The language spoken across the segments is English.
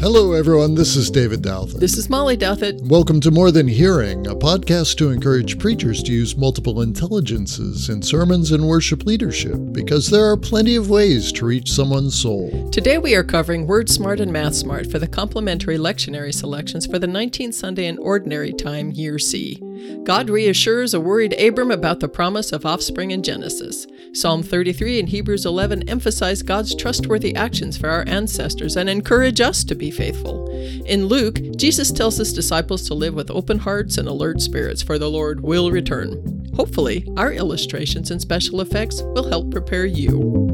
Hello, everyone. This is David Douthit. This is Molly Douthit. Welcome to More Than Hearing, a podcast to encourage preachers to use multiple intelligences in sermons and worship leadership, because there are plenty of ways to reach someone's soul. Today we are covering Word Smart and Math Smart for the complementary lectionary selections for the 19th Sunday in Ordinary Time, Year C. God reassures a worried Abram about the promise of offspring in Genesis. Psalm 33 and Hebrews 11 emphasize God's trustworthy actions for our ancestors and encourage us to be faithful. In Luke, Jesus tells his disciples to live with open hearts and alert spirits, for the Lord will return. Hopefully, our illustrations and special effects will help prepare you.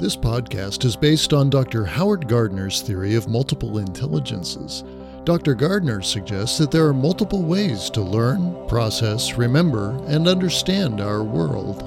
This podcast is based on Dr. Howard Gardner's theory of multiple intelligences. Dr. Gardner suggests that there are multiple ways to learn, process, remember, and understand our world.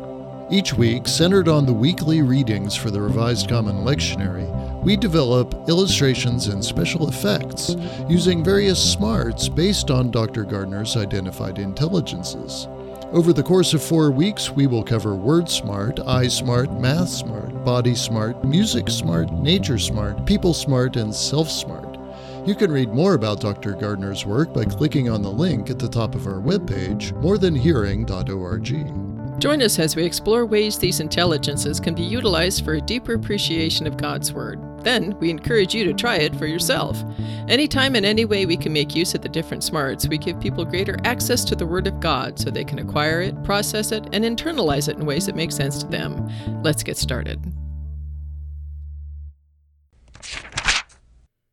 Each week, centered on the weekly readings for the Revised Common Lectionary, we develop illustrations and special effects using various smarts based on Dr. Gardner's identified intelligences. Over the course of four weeks, we will cover Word Smart, Eye Smart, Math Smart, Body Smart, Music Smart, Nature Smart, People Smart, and Self Smart. You can read more about Dr. Gardner's work by clicking on the link at the top of our webpage, morethanhearing.org. Join us as we explore ways these intelligences can be utilized for a deeper appreciation of God's Word. Then, we encourage you to try it for yourself. Anytime and any way we can make use of the different smarts, we give people greater access to the Word of God so they can acquire it, process it, and internalize it in ways that make sense to them. Let's get started.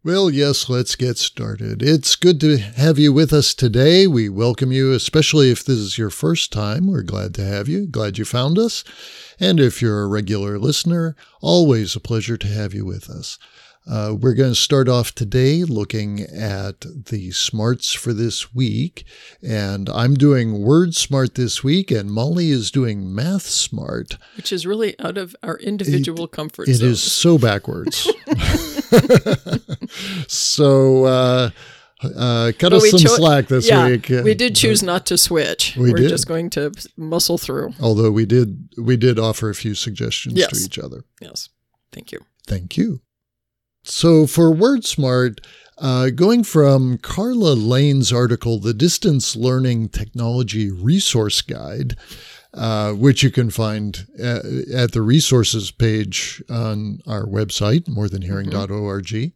Well, yes, let's get started. It's good to have you with us today. We welcome you, especially if this is your first time. We're glad to have you. Glad you found us. And if you're a regular listener, always a pleasure to have you with us. Uh, we're going to start off today looking at the smarts for this week. And I'm doing Word Smart this week, and Molly is doing Math Smart. Which is really out of our individual it, comfort It zones. is so backwards. so, uh, uh, cut But us some cho- slack this yeah, week. uh, we did choose not to switch. We are just going to muscle through. Although we did, we did offer a few suggestions to each other. Yes. Thank you. Thank you. So for WordSmart, uh, going from Carla Lane's article, The Distance Learning Technology Resource Guide, uh, which you can find uh, at the resources page on our website, morethanhearing.org.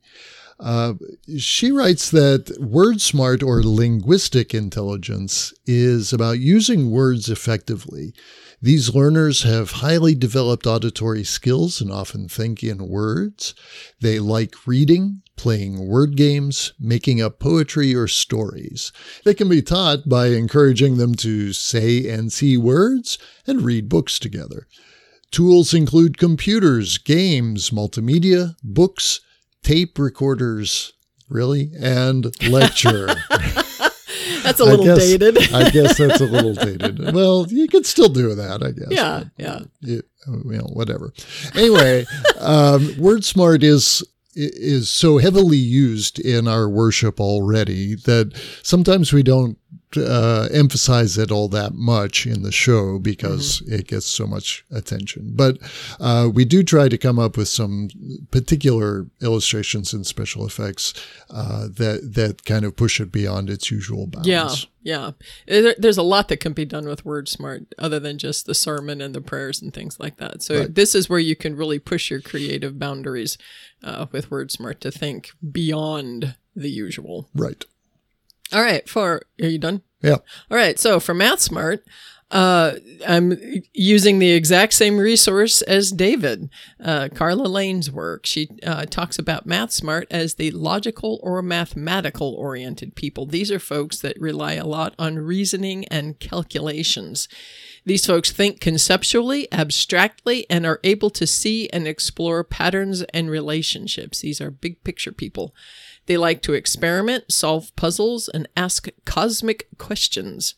Uh, she writes that word smart or linguistic intelligence is about using words effectively. These learners have highly developed auditory skills and often think in words. They like reading, playing word games, making up poetry or stories. They can be taught by encouraging them to say and see words and read books together. Tools include computers, games, multimedia, books, tape recorders, really, and lecture. That's a little guess- dated. I guess that's a little dated. Well, you could still do that, I guess. yeah. Yeah. It, you know, whatever. Anyway, um, WordSmart is is so heavily used in our worship already that sometimes we don't uh, emphasize it all that much in the show because it gets so much attention. But uh, we do try to come up with some particular illustrations and special effects uh, that that kind of push it beyond its usual bounds. Yeah, yeah. There, there's a lot that can be done with WordSmart other than just the sermon and the prayers and things like that. So Right. this is where you can really push your creative boundaries uh, with WordSmart to think beyond the usual. Right. All right, for are you done? Yeah. All right, so for MathSmart, uh, I'm using the exact same resource as David, uh, Carla Lane's work. She uh, talks about math smart as the logical or mathematical oriented people. These are folks that rely a lot on reasoning and calculations. These folks think conceptually, abstractly, and are able to see and explore patterns and relationships. These are big picture people. They like to experiment, solve puzzles, and ask cosmic questions.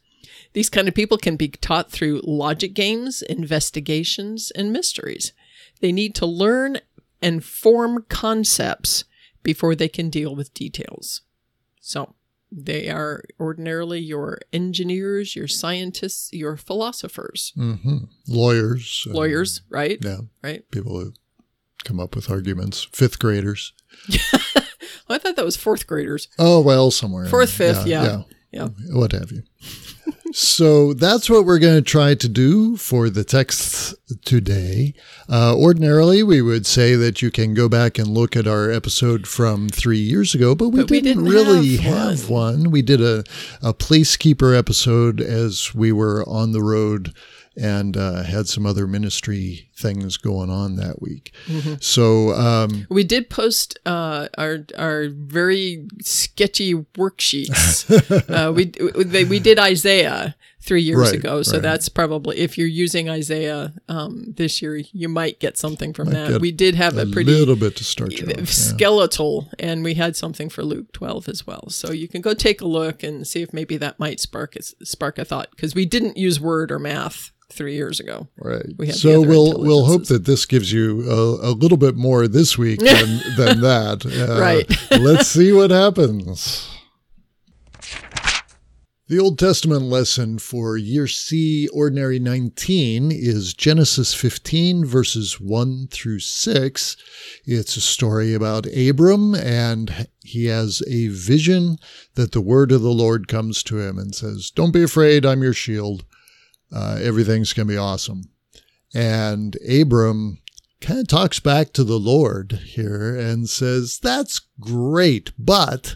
These kind of people can be taught through logic games, investigations, and mysteries. They need to learn and form concepts before they can deal with details. So, They are ordinarily your engineers, your scientists, your philosophers, hmm Lawyers. lawyers, right? Yeah. Right. People who come up with arguments. Fifth graders. I thought that was fourth graders. Oh, well, somewhere. Fourth, fifth, yeah. Yeah. What have you. so that's what we're going to try to do for the text today. Uh, ordinarily, we would say that you can go back and look at our episode from three years ago, but we, But didn't, didn't really have have one. We did a, a placekeeper episode as we were on the road and uh, had some other ministry things going on that week. Mm-hmm. So, um, We did post uh, our our very sketchy worksheets. uh, we they, we did Isaiah three years Right, ago, so right. that's probably if you're using Isaiah um, this year, you might get something from that. We did have a a, pretty little bit to start you off. yeah. skeletal, and we had something for Luke 12 as well. So you can go take a look and see if maybe that might spark a, spark a thought because we didn't use word or math three years ago. Right. We so we'll we'll hope that this gives you a, a little bit more this week than, than that. Uh, Right. let's see what happens. The Old Testament lesson for year C, Ordinary 19, is Genesis 15, verses 1 through 6. It's a story about Abram, and he has a vision that the word of the Lord comes to him and says, Don't be afraid, I'm your shield. Uh, everything's going to be awesome. And Abram kind of talks back to the Lord here and says, That's great, but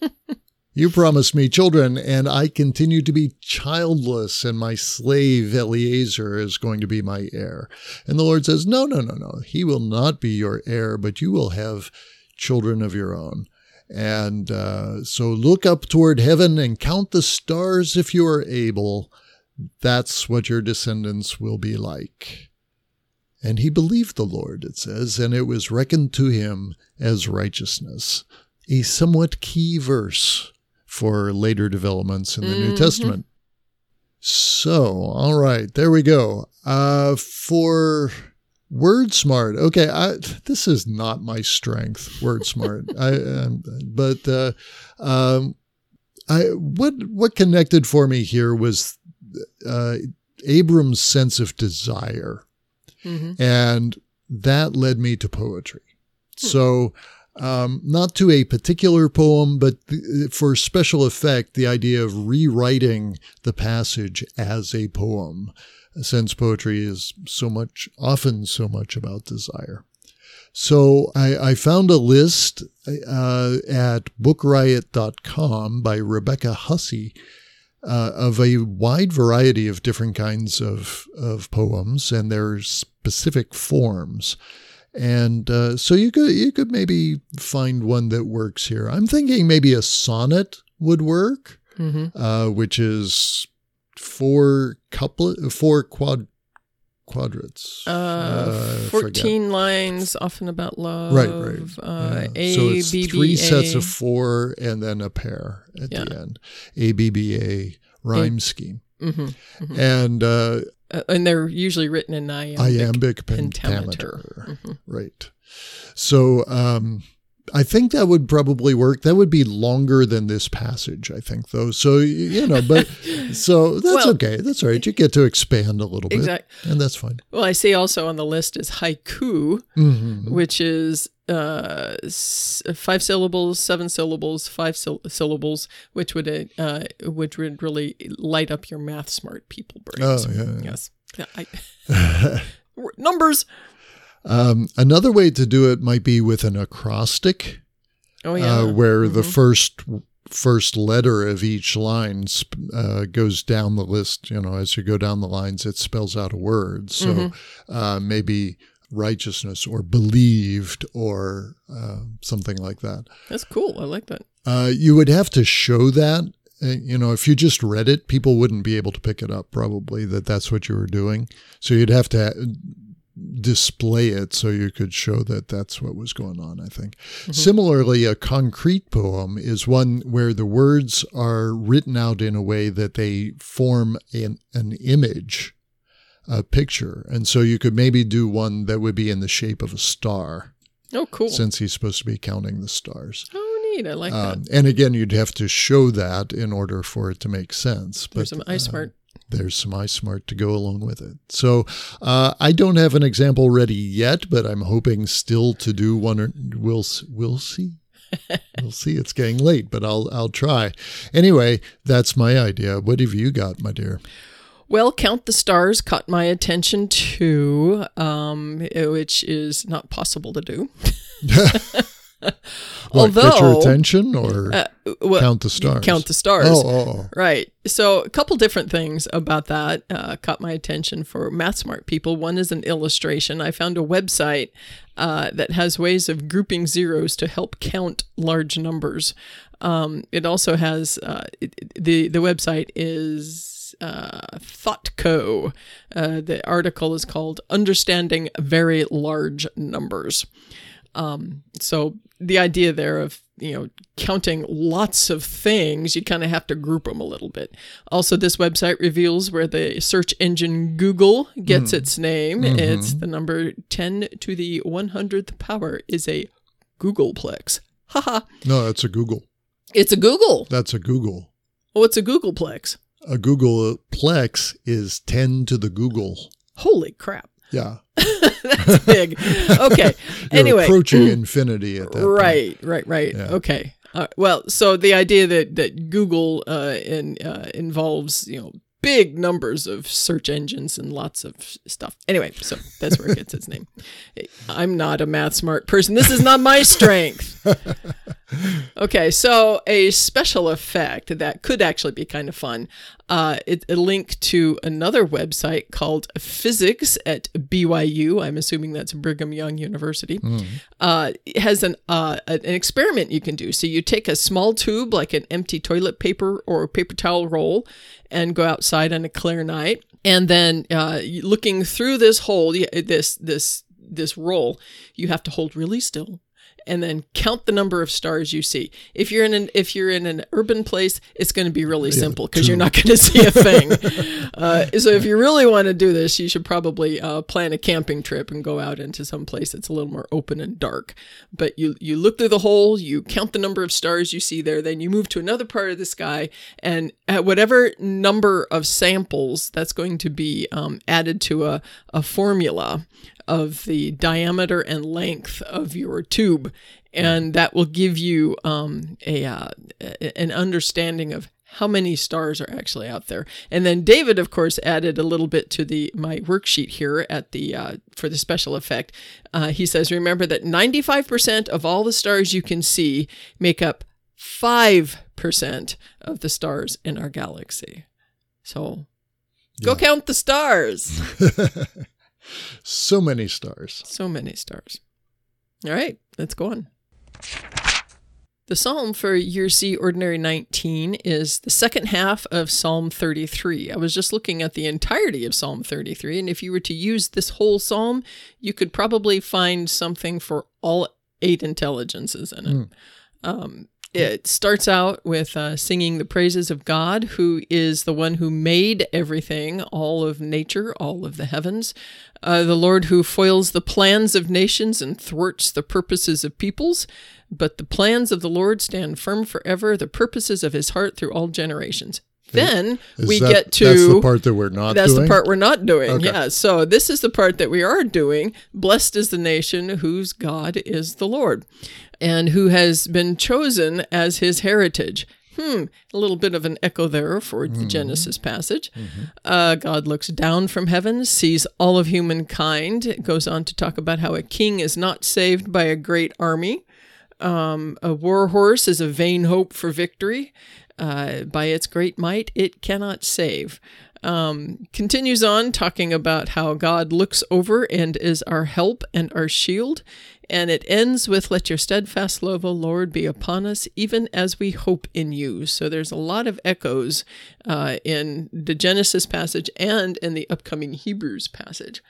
you promised me children, and I continue to be childless, and my slave Eliezer is going to be my heir. And the Lord says, No, no, no, no. He will not be your heir, but you will have children of your own. And uh, so look up toward heaven and count the stars if you are able. That's what your descendants will be like. And he believed the Lord, it says, and it was reckoned to him as righteousness. A somewhat key verse for later developments in the New Mhm. Testament. So, all right, there we go. Uh, for Word Smart, okay, I, this is not my strength, Word Smart. I, um, but uh, um, I what what connected for me here was uh, Abram's sense of desire, hmm and that led me to poetry. So, um, not to a particular poem, but th- for special effect, the idea of rewriting the passage as a poem, since poetry is so much, often so much about desire. So I, I found a list uh, at bookriot.com by Rebecca Hussey uh, of a wide variety of different kinds of, of poems and their specific forms. And uh, so you could you could maybe find one that works here. I'm thinking maybe a sonnet would work, hmm uh, which is four couplet, four quad quadrats. Uh, forget. 14 lines, often about love. Right, right. Uh, Yeah. A, so it's B, B, three sets of four and then a pair at the end. A B B A rhyme scheme. Mhm. And uh, Uh, and they're usually written in iambic. iambic pentameter. pentameter. Mhm. Right. So um, I think that would probably work. That would be longer than this passage, I think, though. So, you know, but so that's Well- okay. That's all right. You get to expand a little bit. And that's fine. Well, I see also on the list is haiku, Mhm. which is uh, five syllables, seven syllables, five syll- syllables, which would uh, which would really light up your math smart people brains. Oh, yeah. Yes. Yeah, I, numbers. Um, another way to do it might be with an acrostic. Oh yeah. uh, where the Mhm. first first letter of each line sp- uh, goes down the list. You know, as you go down the lines, it spells out a word. So Mm-hmm. uh, maybe righteousness or believed or uh, something like that. That's cool. I like that. Uh, you would have to show that. Uh, You know, if you just read it, people wouldn't be able to pick it up. Probably that that's what you were doing. So you'd have to ha- display it so you could show that that's what was going on. I think. Similarly, a concrete poem is one where the words are written out in a way that they form an, an image, a picture, and so you could maybe do one that would be in the shape of a star, Oh, cool. since he's supposed to be counting the stars. oh, neat. I like Um, that. and again, you'd have to show that in order for it to make sense. But There's some uh, Eye Smart. There's some Eye Smart to go along with it. So uh, I don't have an example ready yet, but I'm hoping still to do one. Or, we'll we'll see. we'll see. It's getting late, but I'll I'll try. Anyway, that's my idea. What have you got, my dear? Well, Count the Stars caught my attention too, um, which is not possible to do. What, get your attention or Uh, well, count the stars? Count the stars. Oh, oh, oh. Right. So, a couple different things about that uh, caught my attention for math smart people. One is an illustration. I found a website uh, that has ways of grouping zeros to help count large numbers. Um, it also has uh, it, the the website is uh, ThoughtCo. Uh, the article is called "Understanding Very Large Numbers." Um, so the idea there of you know counting lots of things, you kind of have to group them a little bit. Also, this website reveals where the search engine Google gets hmm. its name. Mm-hmm. It's the number ten to the one hundredth power is a googolplex. Haha, No, that's a googol. it's a googol. That's a googol. What's a googolplex? A Google plex is 10 to the googol. Holy crap, Yeah. that's big. Okay, anyway, approaching infinity at that point. right right right Yeah. okay uh, well so the idea that that google uh, in, uh, involves you know big numbers of search engines and lots of stuff. Anyway so that's where it gets its name. I'm not a math smart person. This is not my strength. Okay so a special effect that could actually be kind of fun uh, it, a link to another website called physics at byu i'm assuming that's brigham young university. Uh, it has an uh, an experiment you can do. So you take a small tube, like an empty toilet paper or paper towel roll, and go outside on a clear night, and then uh, looking through this hole, this this this roll, you have to hold really still. And then count the number of stars you see. If you're in an if you're in an urban place, it's going to be really simple because you're not going to see a thing. uh, so if you really want to do this, you should probably uh, plan a camping trip and go out into some place that's a little more open and dark. But you you look through the hole, you count the number of stars you see there, then you move to another part of the sky, and at whatever number of samples, that's going to be um, added to a, a formula of the diameter and length of your tube, and that will give you um, a uh, an understanding of how many stars are actually out there. And then David, of course, added a little bit to the my worksheet here at the uh, for the special effect. Uh, he says, remember that 95% of all the stars you can see make up 5% of the stars in our galaxy. So go count the stars. So many stars. So many stars. All right, let's go on. The psalm for Year C Ordinary 19 is the second half of Psalm 33. I was just looking at the entirety of Psalm 33, and if you were to use this whole psalm, you could probably find something for all eight intelligences in it. Um, it starts out with uh, singing the praises of God, who is the one who made everything, all of nature, all of the heavens. Uh, the Lord who foils the plans of nations and thwarts the purposes of peoples. But the plans of the Lord stand firm forever, the purposes of his heart through all generations. Then Is we that- get to That's the part that we're not that's doing? the part we're not doing. Okay. Yeah. So this is the part that we are doing. Blessed is the nation whose God is the Lord and who has been chosen as his heritage. Hmm, a little bit of an echo there for the Genesis passage. Uh, God looks down from heaven, sees all of humankind. It goes on to talk about how a king is not saved by a great army. Um, a war horse is a vain hope for victory. Uh, by its great might, it cannot save. Um, continues on talking about how God looks over and is our help and our shield. And it ends with, Let your steadfast love, O Lord, be upon us, even as we hope in you. So there's a lot of echoes uh, in the Genesis passage and in the upcoming Hebrews passage.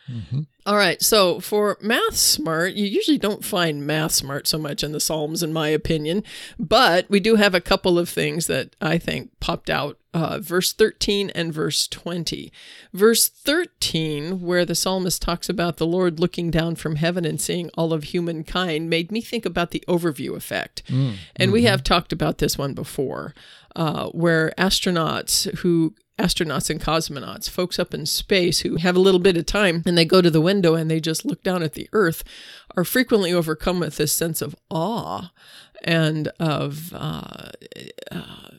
All right, so for Math Smart, you usually don't find Math Smart so much in the Psalms, in my opinion, but we do have a couple of things that I think popped out. Uh, verse 13 and verse 20. Verse 13, where the psalmist talks about the Lord looking down from heaven and seeing all of humankind made me think about the overview effect. Mm, and mm-hmm. we have talked about this one before, uh, where astronauts who astronauts and cosmonauts, folks up in space who have a little bit of time and they go to the window and they just look down at the Earth, are frequently overcome with this sense of awe and of uh, uh,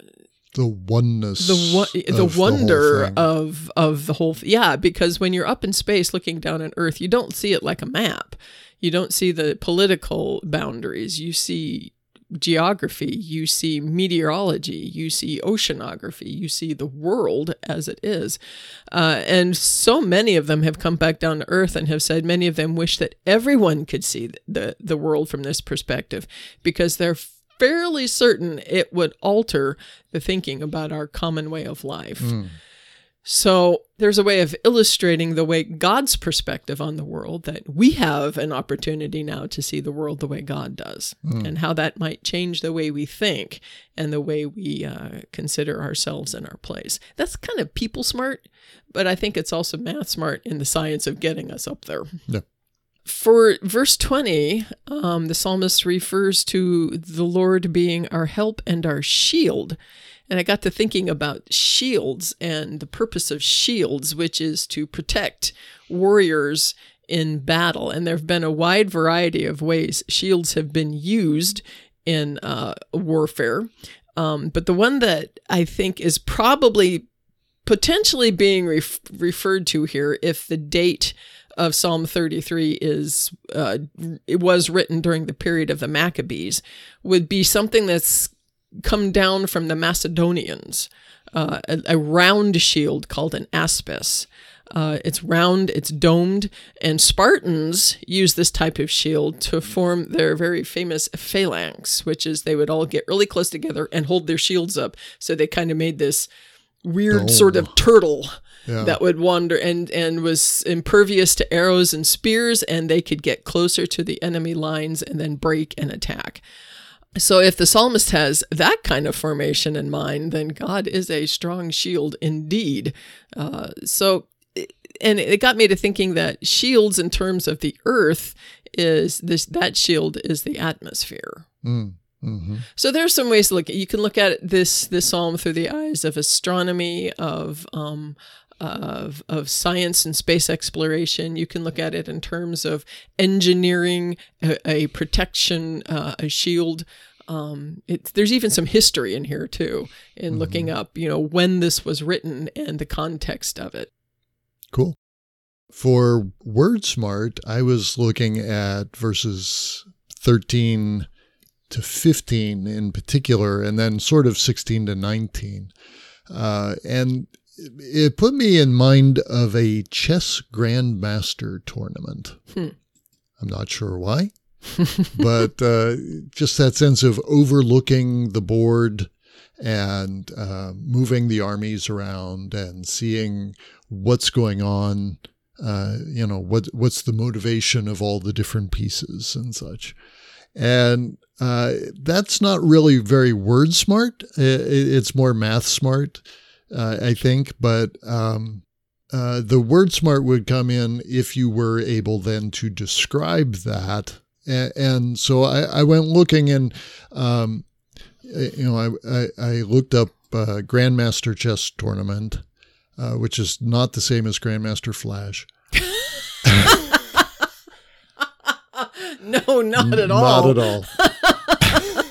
the oneness the the wonder the of of the whole yeah because when you're up in space looking down on earth you don't see it like a map. You don't see the political boundaries. You see geography. You see meteorology. You see oceanography. You see the world as it is. Uh, and so many of them have come back down to earth and have said many of them wish that everyone could see the the world from this perspective because they're fairly certain it would alter the thinking about our common way of life. Mm. So there's a way of illustrating the way God's perspective on the world that we have an opportunity now to see the world the way God does mm. and how that might change the way we think and the way we uh, consider ourselves in our place. That's kind of people smart, but I think it's also math smart in the science of getting us up there. Yeah. For verse 20, um, the psalmist refers to the Lord being our help and our shield. And I got to thinking about shields and the purpose of shields, which is to protect warriors in battle. And there have been a wide variety of ways shields have been used in uh, warfare. Um, but the one that I think is probably potentially being ref- referred to here, if the date of Psalm 33 is uh, it was written during the period of the Maccabees would be something that's come down from the Macedonians, uh, a, a, round shield called an aspis. Uh, it's round, it's domed, and Spartans use this type of shield to form their very famous phalanx, which is they would all get really close together and hold their shields up. So they kind of made this weird sort of turtle yeah. that would wander and and was impervious to arrows and spears and they could get closer to the enemy lines and then break and attack so if the psalmist has that kind of formation in mind then god is a strong shield indeed uh, so and it got me to thinking that shields in terms of the earth is this that shield is the atmosphere mm. Mm-hmm. So there's some ways to look at. You can look at this this psalm through the eyes of astronomy, of um, of, of science and space exploration. You can look at it in terms of engineering a, a protection, uh, a shield. Um, there's even some history in here too, in mm-hmm. looking up, you know, when this was written and the context of it. Cool. For WordSmart, I was looking at verses 13 to 15 in particular, and then sort of 16 to 19. Uh, and it put me in mind of a chess grandmaster tournament. Hmm. I'm not sure why, but uh, just that sense of overlooking the board and uh, moving the armies around and seeing what's going on. Uh, you know what what's the motivation of all the different pieces and such, and uh, that's not really very word smart. It's more math smart uh, I think. But um, uh, the word smart would come in if you were able then to describe that. And, and so I, I, went looking and, um, you know, I, I, I looked up uh, Grandmaster Chess Tournament, uh, which is not the same as Grandmaster Flash. no, not at all. Not at all.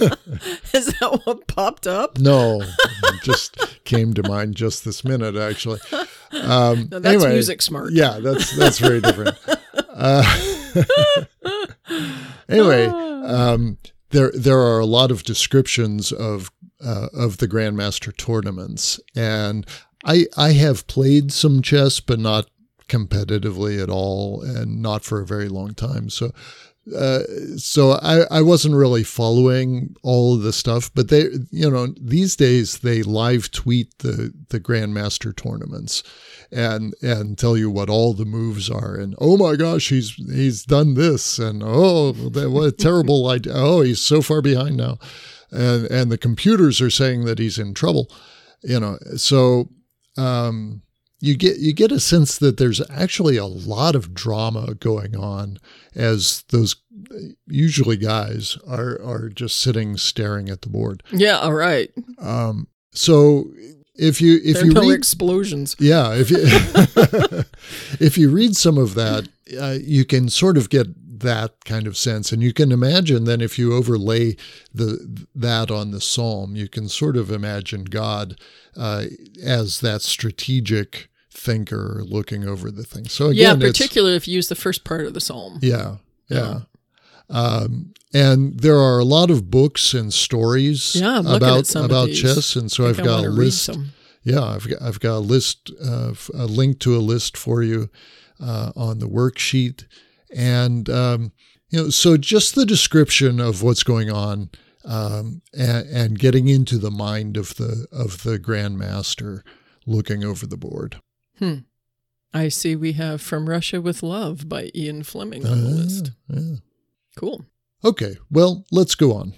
Is that what popped up? No, just came to mind just this minute, actually. Um, no, that's anyway, music smart. Yeah, that's that's very different. Uh, anyway, um, there there are a lot of descriptions of uh, of the Grandmaster tournaments, and I I have played some chess, but not competitively at all, and not for a very long time. So uh, so I, I wasn't really following all of the stuff, but they, you know, these days they live tweet the the grandmaster tournaments, and and tell you what all the moves are, and oh my gosh, he's he's done this, and oh, that, what a terrible idea! Oh, he's so far behind now, and and the computers are saying that he's in trouble, you know. So, um, you get you get a sense that there's actually a lot of drama going on as those usually guys are are just sitting staring at the board. Yeah, all right. Um, so if you if there you no read, explosions. yeah, if you if you read some of that, uh, you can sort of get that kind of sense, and you can imagine then if you overlay the that on the psalm, you can sort of imagine God uh, as that strategic thinker looking over the thing. So yeah, again, it's particularly if you use the first part of the psalm. yeah, yeah. Um, and there are a lot of books and stories Yeah, about at some of about chess, and so I've got a list. Yeah, I've got, I've got a list, uh, a link to a list for you uh, on the worksheet, and um, you know, so just the description of what's going on, um, and, and getting into the mind of the of the grandmaster looking over the board. I see we have From Russia with Love by Ian Fleming on the Ah, list. yeah. Cool. Okay, well, let's go on.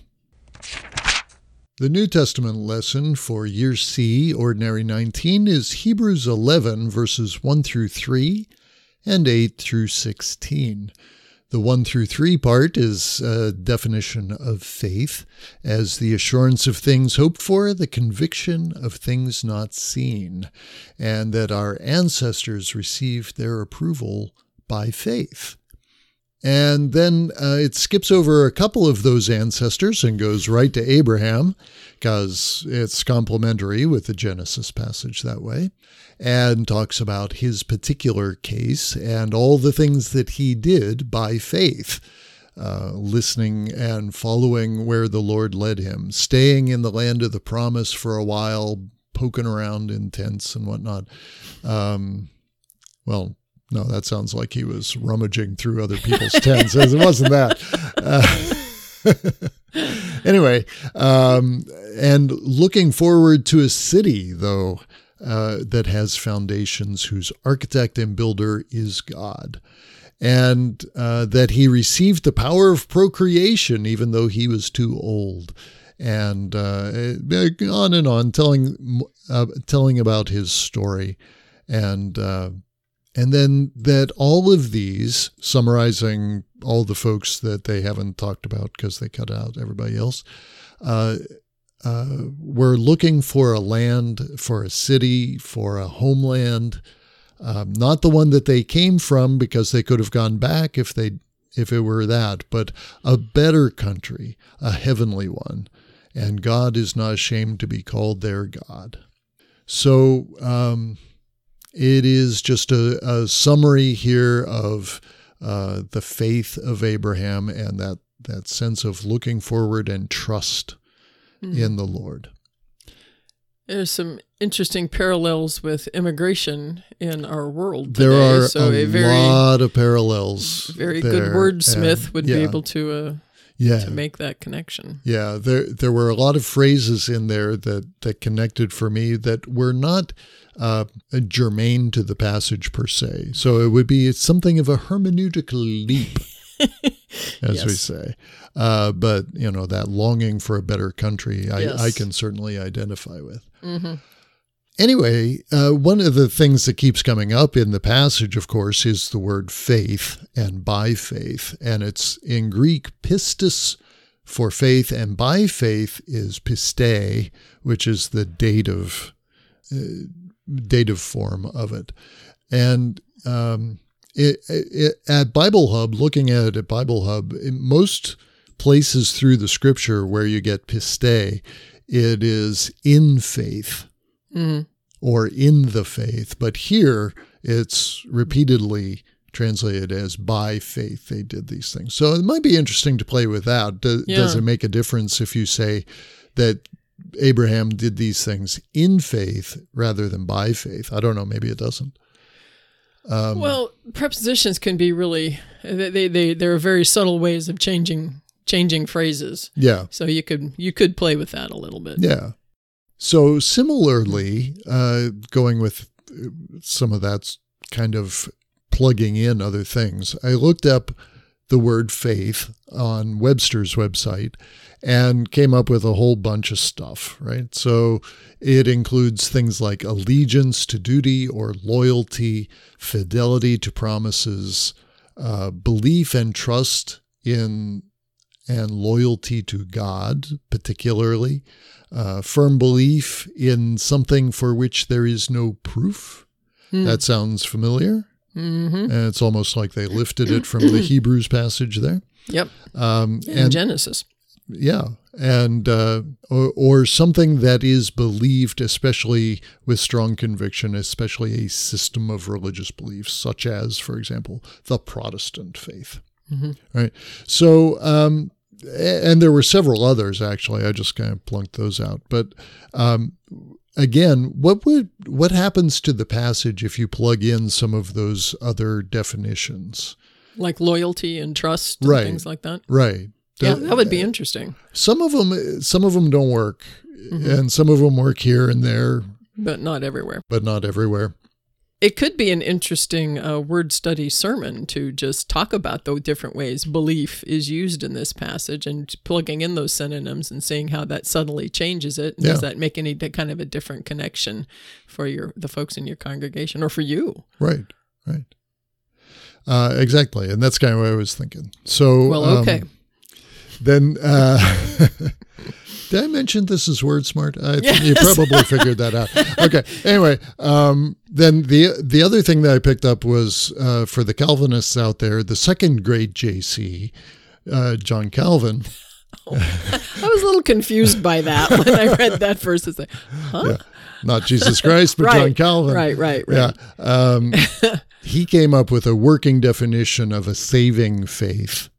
The New Testament lesson for Year C, Ordinary 19, is Hebrews 11, verses 1 through 3 and 8 through 16. The 1 through 3 part is a definition of faith as the assurance of things hoped for, the conviction of things not seen, and that our ancestors received their approval by faith. And then uh, it skips over a couple of those ancestors and goes right to Abraham because it's complementary with the Genesis passage that way, and talks about his particular case and all the things that he did by faith. Uh, listening and following where the Lord led him, staying in the land of the promise for a while, poking around in tents and whatnot. Um, well, no, that sounds like he was rummaging through other people's tents. It wasn't that. Uh, anyway, um, and looking forward to a city, though, uh, that has foundations, whose architect and builder is God. And uh, that he received the power of procreation, even though he was too old. And uh, on and on, telling uh, telling about his story, and uh, and then that all of these, summarizing all the folks that they haven't talked about because they cut out everybody else, uh, uh, were looking for a land, for a city, for a homeland, um, not the one that they came from because they could have gone back if they if it were that, but a better country, a heavenly one, and God is not ashamed to be called their God. So. Um, it is just a, a summary here of uh, the faith of Abraham and that, that sense of looking forward and trust Mm-hmm. in the Lord. There's some interesting parallels with immigration in our world. Today. There are so a, a very lot of parallels. very there, good wordsmith and- would yeah, be able to uh, yeah, to make that connection. Yeah, there there were a lot of phrases in there that that connected for me that were not uh, germane to the passage per se. So it would be something of a hermeneutical leap, as we say. Uh, but you know that longing for a better country, I, Yes. I can certainly identify with. hmm Anyway, uh, one of the things that keeps coming up in the passage, of course, is the word faith and by faith. And it's in Greek, pistis for faith, and by faith is piste, which is the dative, uh, dative form of it. And um, it, it, at Bible Hub, looking at it at Bible Hub, most places through the scripture where you get piste, it is in faith hmm or in the faith. But here it's repeatedly translated as by faith they did these things. So it might be interesting to play with that. Do, Does it make a difference if you say that Abraham did these things in faith rather than by faith? I don't know. Maybe it doesn't. Um, Well, prepositions can be really they, they they there are very subtle ways of changing changing phrases. yeah. So you could you could play with that a little bit. Yeah. So similarly, uh, going with uh, some of that kind of plugging in other things. I looked up the word faith on Webster's website and came up with a whole bunch of stuff, right? So it includes things like allegiance to duty or loyalty, fidelity to promises, uh, belief and trust in and loyalty to God, particularly, uh, firm belief in something for which there is no proof. Hmm. That sounds familiar. Mm-hmm. And it's almost like they lifted it from the Hebrews passage there. Yep. Um, In and Genesis. yeah, and uh, or, or something that is believed, especially with strong conviction, especially a system of religious beliefs, such as, for example, the Protestant faith. Mhm. Right. So, um, and there were several others actually. I just kind of plunked those out. But um, again, what would what happens to the passage if you plug in some of those other definitions? Like loyalty and trust and Right. things like that. Right. Yeah, that would be interesting, some of them some of them don't work Mm-hmm. and some of them work here and there but not everywhere. but not everywhere It could be an interesting uh, word study sermon to just talk about the different ways belief is used in this passage and plugging in those synonyms and seeing how that subtly changes it. And Does that make any kind of a different connection for your the folks in your congregation or for you? right right uh, exactly and that's kind of what i was thinking so Well, um, okay. then uh, did i mention this is word smart i think you probably figured that out okay anyway um, then the the other thing that i picked up was uh, for the calvinists out there the second great jc uh, john calvin I was a little confused by that when I read that verse. It's like, huh? yeah, not jesus christ but right, john calvin Right, right, right. Yeah. Um, he came up with a working definition of a saving faith.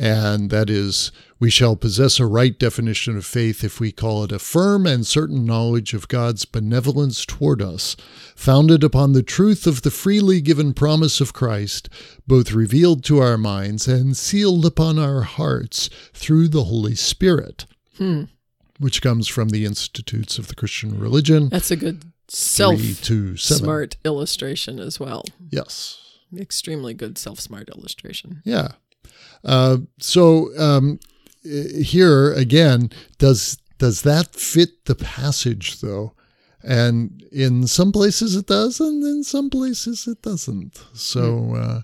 And that is, we shall possess a right definition of faith if we call it a firm and certain knowledge of God's benevolence toward us, founded upon the truth of the freely given promise of Christ, both revealed to our minds and sealed upon our hearts through the Holy Spirit, Hmm. which comes from the Institutes of the Christian Religion. That's a good self smart illustration as well. Yes. Extremely good self smart illustration. Yeah. Uh, so um, here again, does does that fit the passage though? And in some places it does, and in some places it doesn't. So uh,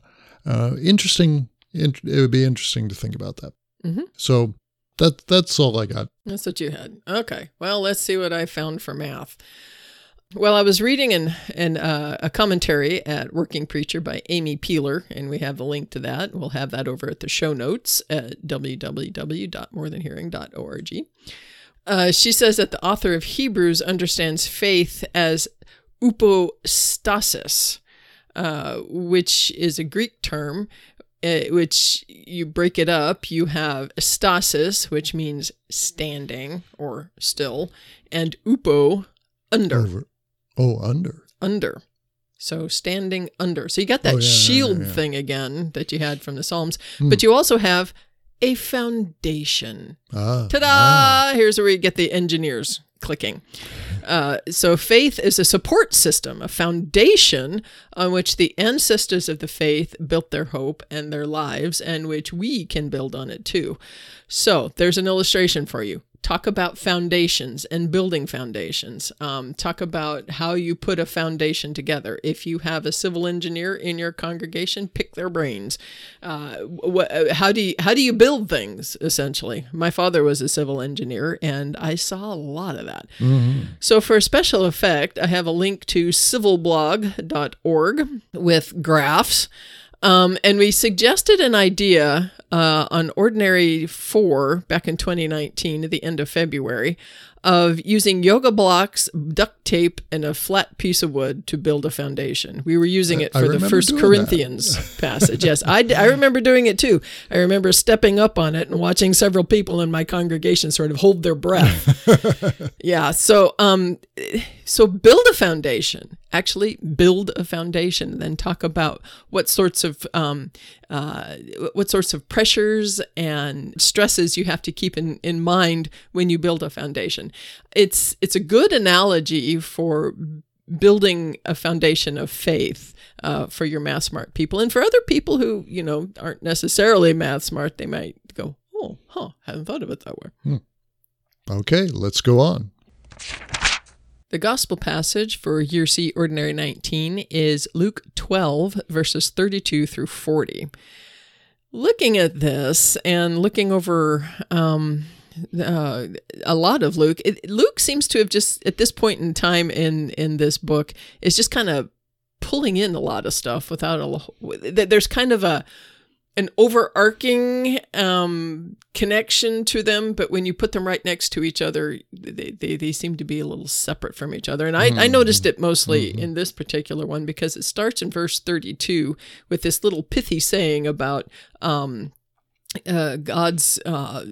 uh, interesting. It would be interesting to think about that. Mhm. So that that's all I got. That's what you had. Okay. Well, let's see what I found for math. Well, I was reading an, an uh, a commentary at Working Preacher by Amy Peeler, and we have the link to that. We'll have that over at the show notes at www.morethanhearing.org. Uh, she says that the author of Hebrews understands faith as upostasis, uh, which is a Greek term, uh, which you break it up. You have stasis, which means standing or still, and upo, under, Over. Oh, under. under. So standing under. So you got that Oh, yeah, shield yeah, yeah. thing again that you had from the Psalms, Hmm. but you also have a foundation. Ah. Ta-da! ah. Here's where we get the engineers clicking. Uh, so faith is a support system, a foundation on which the ancestors of the faith built their hope and their lives, and which we can build on it too. So there's an illustration for you. Talk about foundations and building foundations. Um, talk about how you put a foundation together. If you have a civil engineer in your congregation, pick their brains. Uh, wh- uh, how do you how do you build things? Essentially, my father was a civil engineer, and I saw a lot of that. So, for a special effect, I have a link to civilblog.org with graphs. Um, and we suggested an idea uh, on Ordinary 4 back in 2019 at the end of February of using yoga blocks, duct tape, and a flat piece of wood to build a foundation. We were using it I for the First Corinthians passage. Yes, I, I remember doing it too. I remember stepping up on it and watching several people in my congregation sort of hold their breath. yeah. So, um, so build a foundation. Actually, build a foundation. Then talk about what sorts of um, uh, what sorts of pressures and stresses you have to keep in, in mind when you build a foundation. It's it's a good analogy for building a foundation of faith uh, for your math smart people. And for other people who, you know, aren't necessarily math smart, they might go, oh, huh, haven't thought of it that way. Hmm. Okay, let's go on. The gospel passage for Year C Ordinary 19 is Luke 12, verses 32 through 40. Looking at this and looking over um, uh, a lot of Luke, it, Luke seems to have just, at this point in time in, in this book, is just kind of pulling in a lot of stuff without a, there's kind of a, an overarching um, connection to them, but when you put them right next to each other, they, they, they seem to be a little separate from each other. And I, mm-hmm. I noticed it mostly mm-hmm. in this particular one because it starts in verse 32 with this little pithy saying about um, uh, God's uh,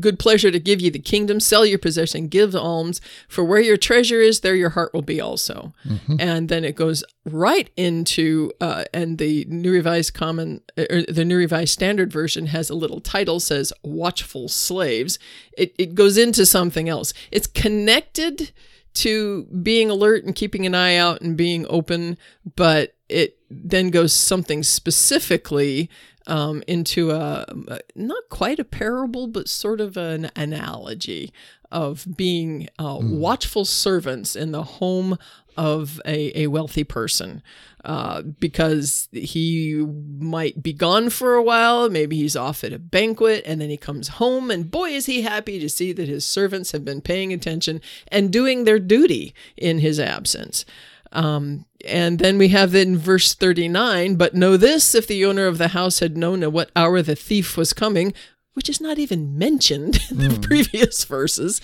good pleasure to give you the kingdom, sell your possession, give alms, for where your treasure is, there your heart will be also. Mm-hmm. And then it goes right into, uh, and the New Revised Common, or er, the New Revised Standard Version has a little title says "Watchful Slaves." It it goes into something else. It's connected to being alert and keeping an eye out and being open, but it then goes something specifically um, into a not quite a parable, but sort of an analogy of being uh, mm. watchful servants in the home of a, a wealthy person uh, because he might be gone for a while. Maybe he's off at a banquet and then he comes home, and boy, is he happy to see that his servants have been paying attention and doing their duty in his absence. Um, and then we have in verse 39 but know this if the owner of the house had known at what hour the thief was coming which is not even mentioned in the mm. previous verses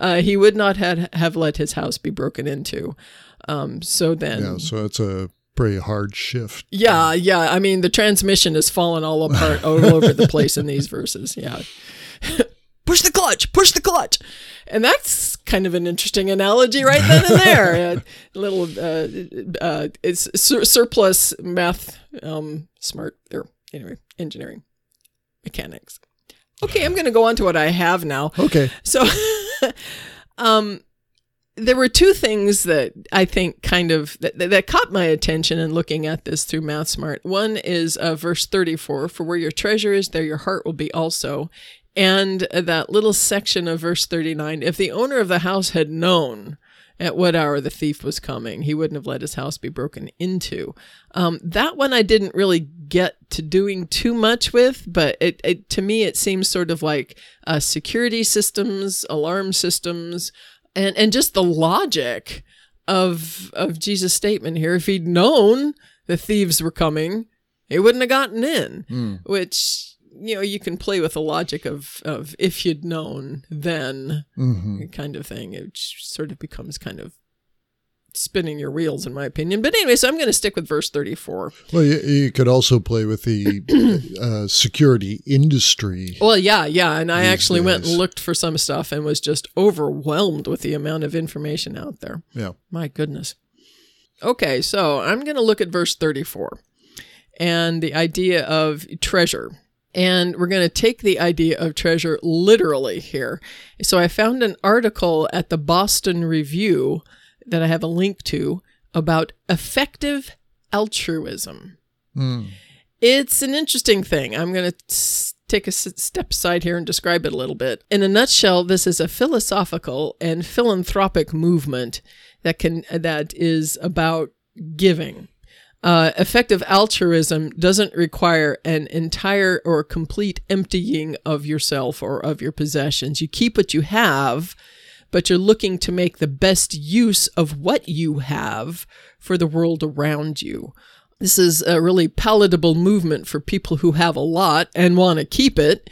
uh, he would not have, have let his house be broken into. Um, so then yeah so it's a pretty hard shift. Yeah yeah i mean the transmission has fallen all apart all over the place in these verses yeah push the clutch, push the clutch. And that's kind of an interesting analogy right then and there. a little uh, uh, it's sur- surplus math, um, smart or anyway, engineering, mechanics. Okay, I'm going to go on to what I have now. Okay. So, um, there were two things that I think kind of that, that caught my attention in looking at this through Math Smart. One is uh, verse 34 For where your treasure is, there your heart will be also. And that little section of verse 39 if the owner of the house had known at what hour the thief was coming, he wouldn't have let his house be broken into. Um, that one I didn't really get to doing too much with, but it, it to me it seems sort of like uh, security systems, alarm systems, and and just the logic of of Jesus' statement here. If he'd known the thieves were coming, he wouldn't have gotten in. Mm. Which you know, you can play with the logic of, of if you'd known then mm-hmm. kind of thing. It sort of becomes kind of spinning your wheels, in my opinion. But anyway, so I'm going to stick with verse 34. Well, you, you could also play with the uh, security industry. Well, yeah, yeah. And I actually days. went and looked for some stuff and was just overwhelmed with the amount of information out there. Yeah. My goodness. Okay, so I'm going to look at verse 34 and the idea of treasure. And we're going to take the idea of treasure literally here. So I found an article at the Boston Review that I have a link to about effective altruism. Mm. It's an interesting thing. I'm going to take a step aside here and describe it a little bit. In a nutshell, this is a philosophical and philanthropic movement that can that is about giving uh, effective altruism doesn't require an entire or complete emptying of yourself or of your possessions. You keep what you have, but you're looking to make the best use of what you have for the world around you. This is a really palatable movement for people who have a lot and want to keep it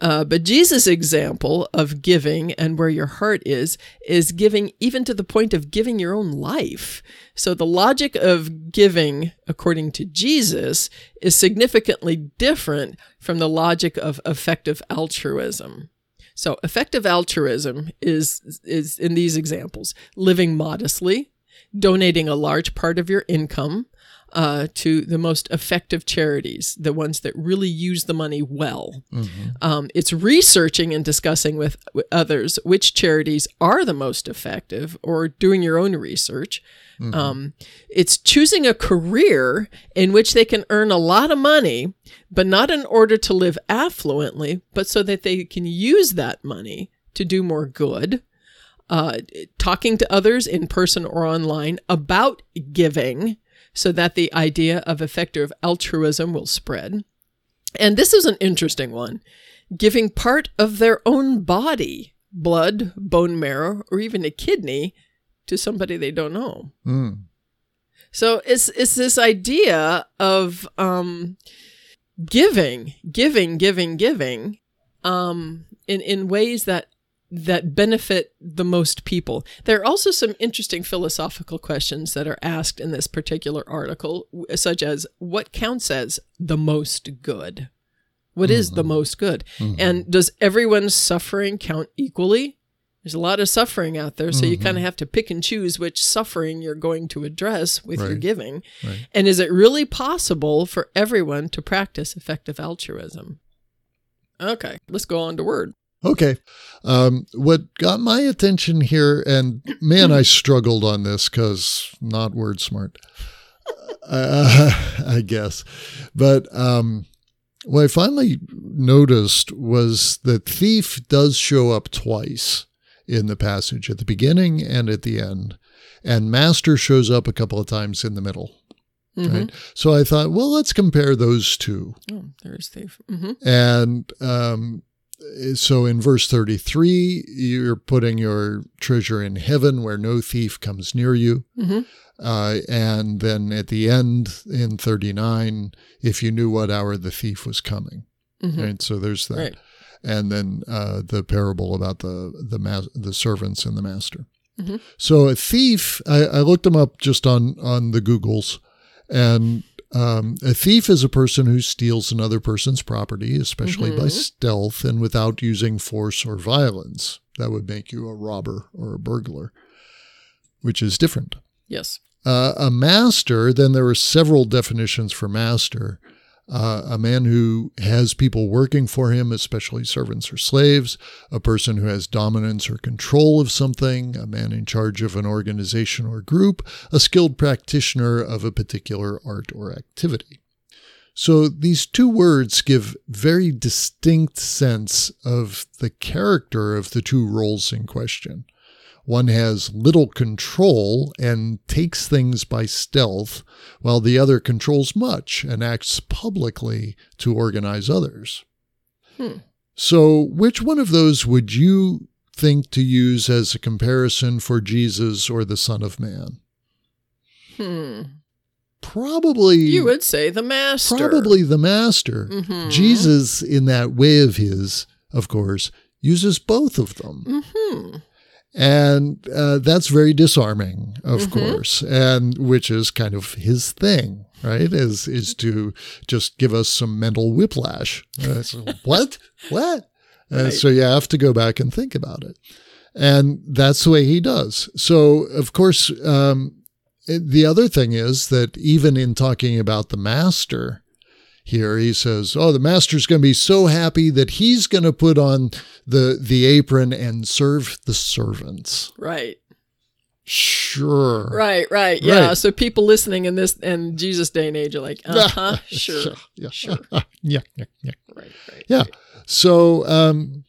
uh, but Jesus' example of giving and where your heart is, is giving even to the point of giving your own life. So the logic of giving, according to Jesus, is significantly different from the logic of effective altruism. So effective altruism is, is in these examples, living modestly, donating a large part of your income, uh, to the most effective charities, the ones that really use the money well. Um, it's researching and discussing with, with others which charities are the most effective or doing your own research. Um, it's choosing a career in which they can earn a lot of money, but not in order to live affluently, but so that they can use that money to do more good. Uh, talking to others in person or online about giving so that the idea of effective altruism will spread. And this is an interesting one giving part of their own body, blood, bone marrow, or even a kidney to somebody they don't know. Mm. So it's it's this idea of um, giving, giving, giving, giving, um, in in ways that that benefit the most people. There are also some interesting philosophical questions that are asked in this particular article, such as what counts as the most good. What is the mm-hmm. most good? Mm-hmm. And does everyone's suffering count equally? There's a lot of suffering out there, so you mm-hmm. kind of have to pick and choose which suffering you're going to address with your giving. Right. And is it really possible for everyone to practice effective altruism? Okay, let's go on to word. Okay. Um, what got my attention here, and man, I struggled on this because not word smart, uh, I guess. But um, what I finally noticed was that thief does show up twice in the passage at the beginning and at the end, and master shows up a couple of times in the middle. Right. So I thought, well, let's compare those two. Oh, there's thief. hmm And um, so in verse 33, you're putting your treasure in heaven where no thief comes near you. Mhm. Uh, and then at the end in 39, if you knew what hour the thief was coming. Mhm. Right. So there's that. Right. And then uh, the parable about the the ma- the servants and the master. Mhm. So a thief, I, I looked them up just on on the Googles, and um, a thief is a person who steals another person's property, especially by stealth and without using force or violence. That would make you a robber or a burglar, which is different. Yes. Uh, a master, then there are several definitions for master. Uh, a man who has people working for him, especially servants or slaves, a person who has dominance or control of something, a man in charge of an organization or group, a skilled practitioner of a particular art or activity. So these two words give very distinct sense of the character of the two roles in question. One has little control and takes things by stealth, while the other controls much and acts publicly to organize others. Hmm. So, which one of those would you think to use as a comparison for Jesus or the Son of Man? Hmm. Probably You would say the master. probably the master. Mhm. Jesus, in that way of his, of course, uses both of them. Hmm. And uh, that's very disarming, of Mhm. course, and which is kind of his thing, right? Is is to just give us some mental whiplash. Uh, so, what? What? Uh, Right. So you have to go back and think about it, and that's the way he does. So of course, um, the other thing is that even in talking about the master. Here he says, "Oh, the master's going to be so happy that he's going to put on the the apron and serve the servants." Right. Sure. Right. Right. Yeah. Right. So people listening in this and Jesus day and age are like, uh huh, sure. Yeah. Sure. yeah. Yeah. Yeah. Right. Right. Yeah. So um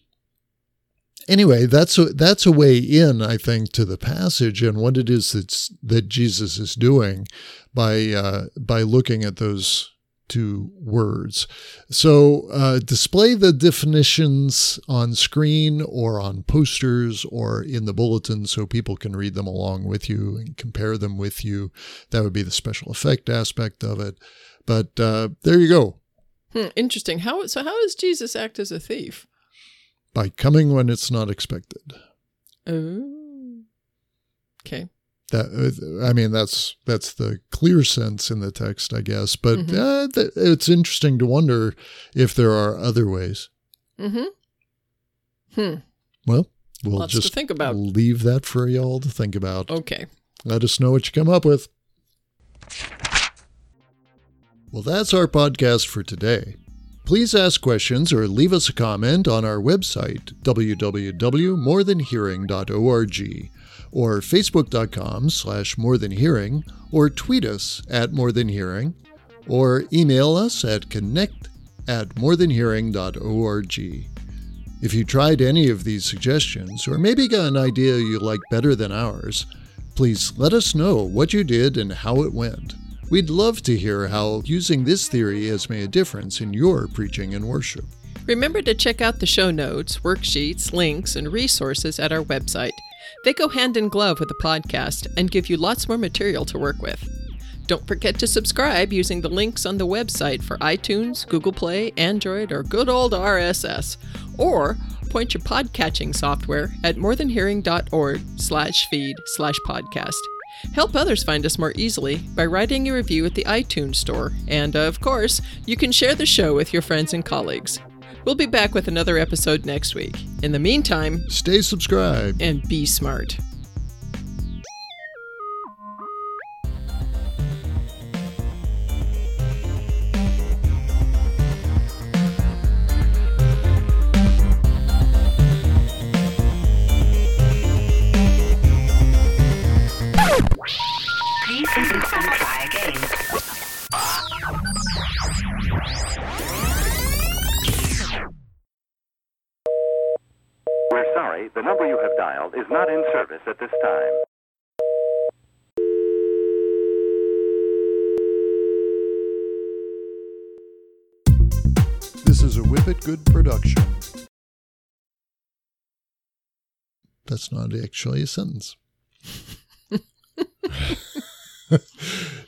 anyway, that's a that's a way in, I think, to the passage and what it is that's that Jesus is doing by uh by looking at those two words. So uh, display the definitions on screen or on posters or in the bulletin so people can read them along with you and compare them with you. That would be the special effect aspect of it. But uh, there you go. Hmm, interesting. How so? How does Jesus act as a thief? By coming when it's not expected. Oh. Okay. That uh, I mean, that's that's the clear sense in the text, I guess. But Mhm. uh, th- it's interesting to wonder if there are other ways. Mm-hmm. Hmm. Well, we'll Lots just think about. leave that for y'all to think about. Okay. Let us know what you come up with. Well, that's our podcast for today. Please ask questions or leave us a comment on our website, www.morethanhearing.org, or facebook.com slash morethanhearing, or tweet us at morethanhearing, or email us at connect at morethanhearing.org. If you tried any of these suggestions, or maybe got an idea you like better than ours, please let us know what you did and how it went. We'd love to hear how using this theory has made a difference in your preaching and worship. Remember to check out the show notes, worksheets, links, and resources at our website. They go hand in glove with the podcast and give you lots more material to work with. Don't forget to subscribe using the links on the website for iTunes, Google Play, Android, or good old RSS. Or point your podcatching software at morethanhearing.org slash feed slash podcast. Help others find us more easily by writing a review at the iTunes Store. And, of course, you can share the show with your friends and colleagues. We'll be back with another episode next week. In the meantime, stay subscribed and be smart. Service at this time. This is a Whippet Good production. That's not actually a sentence.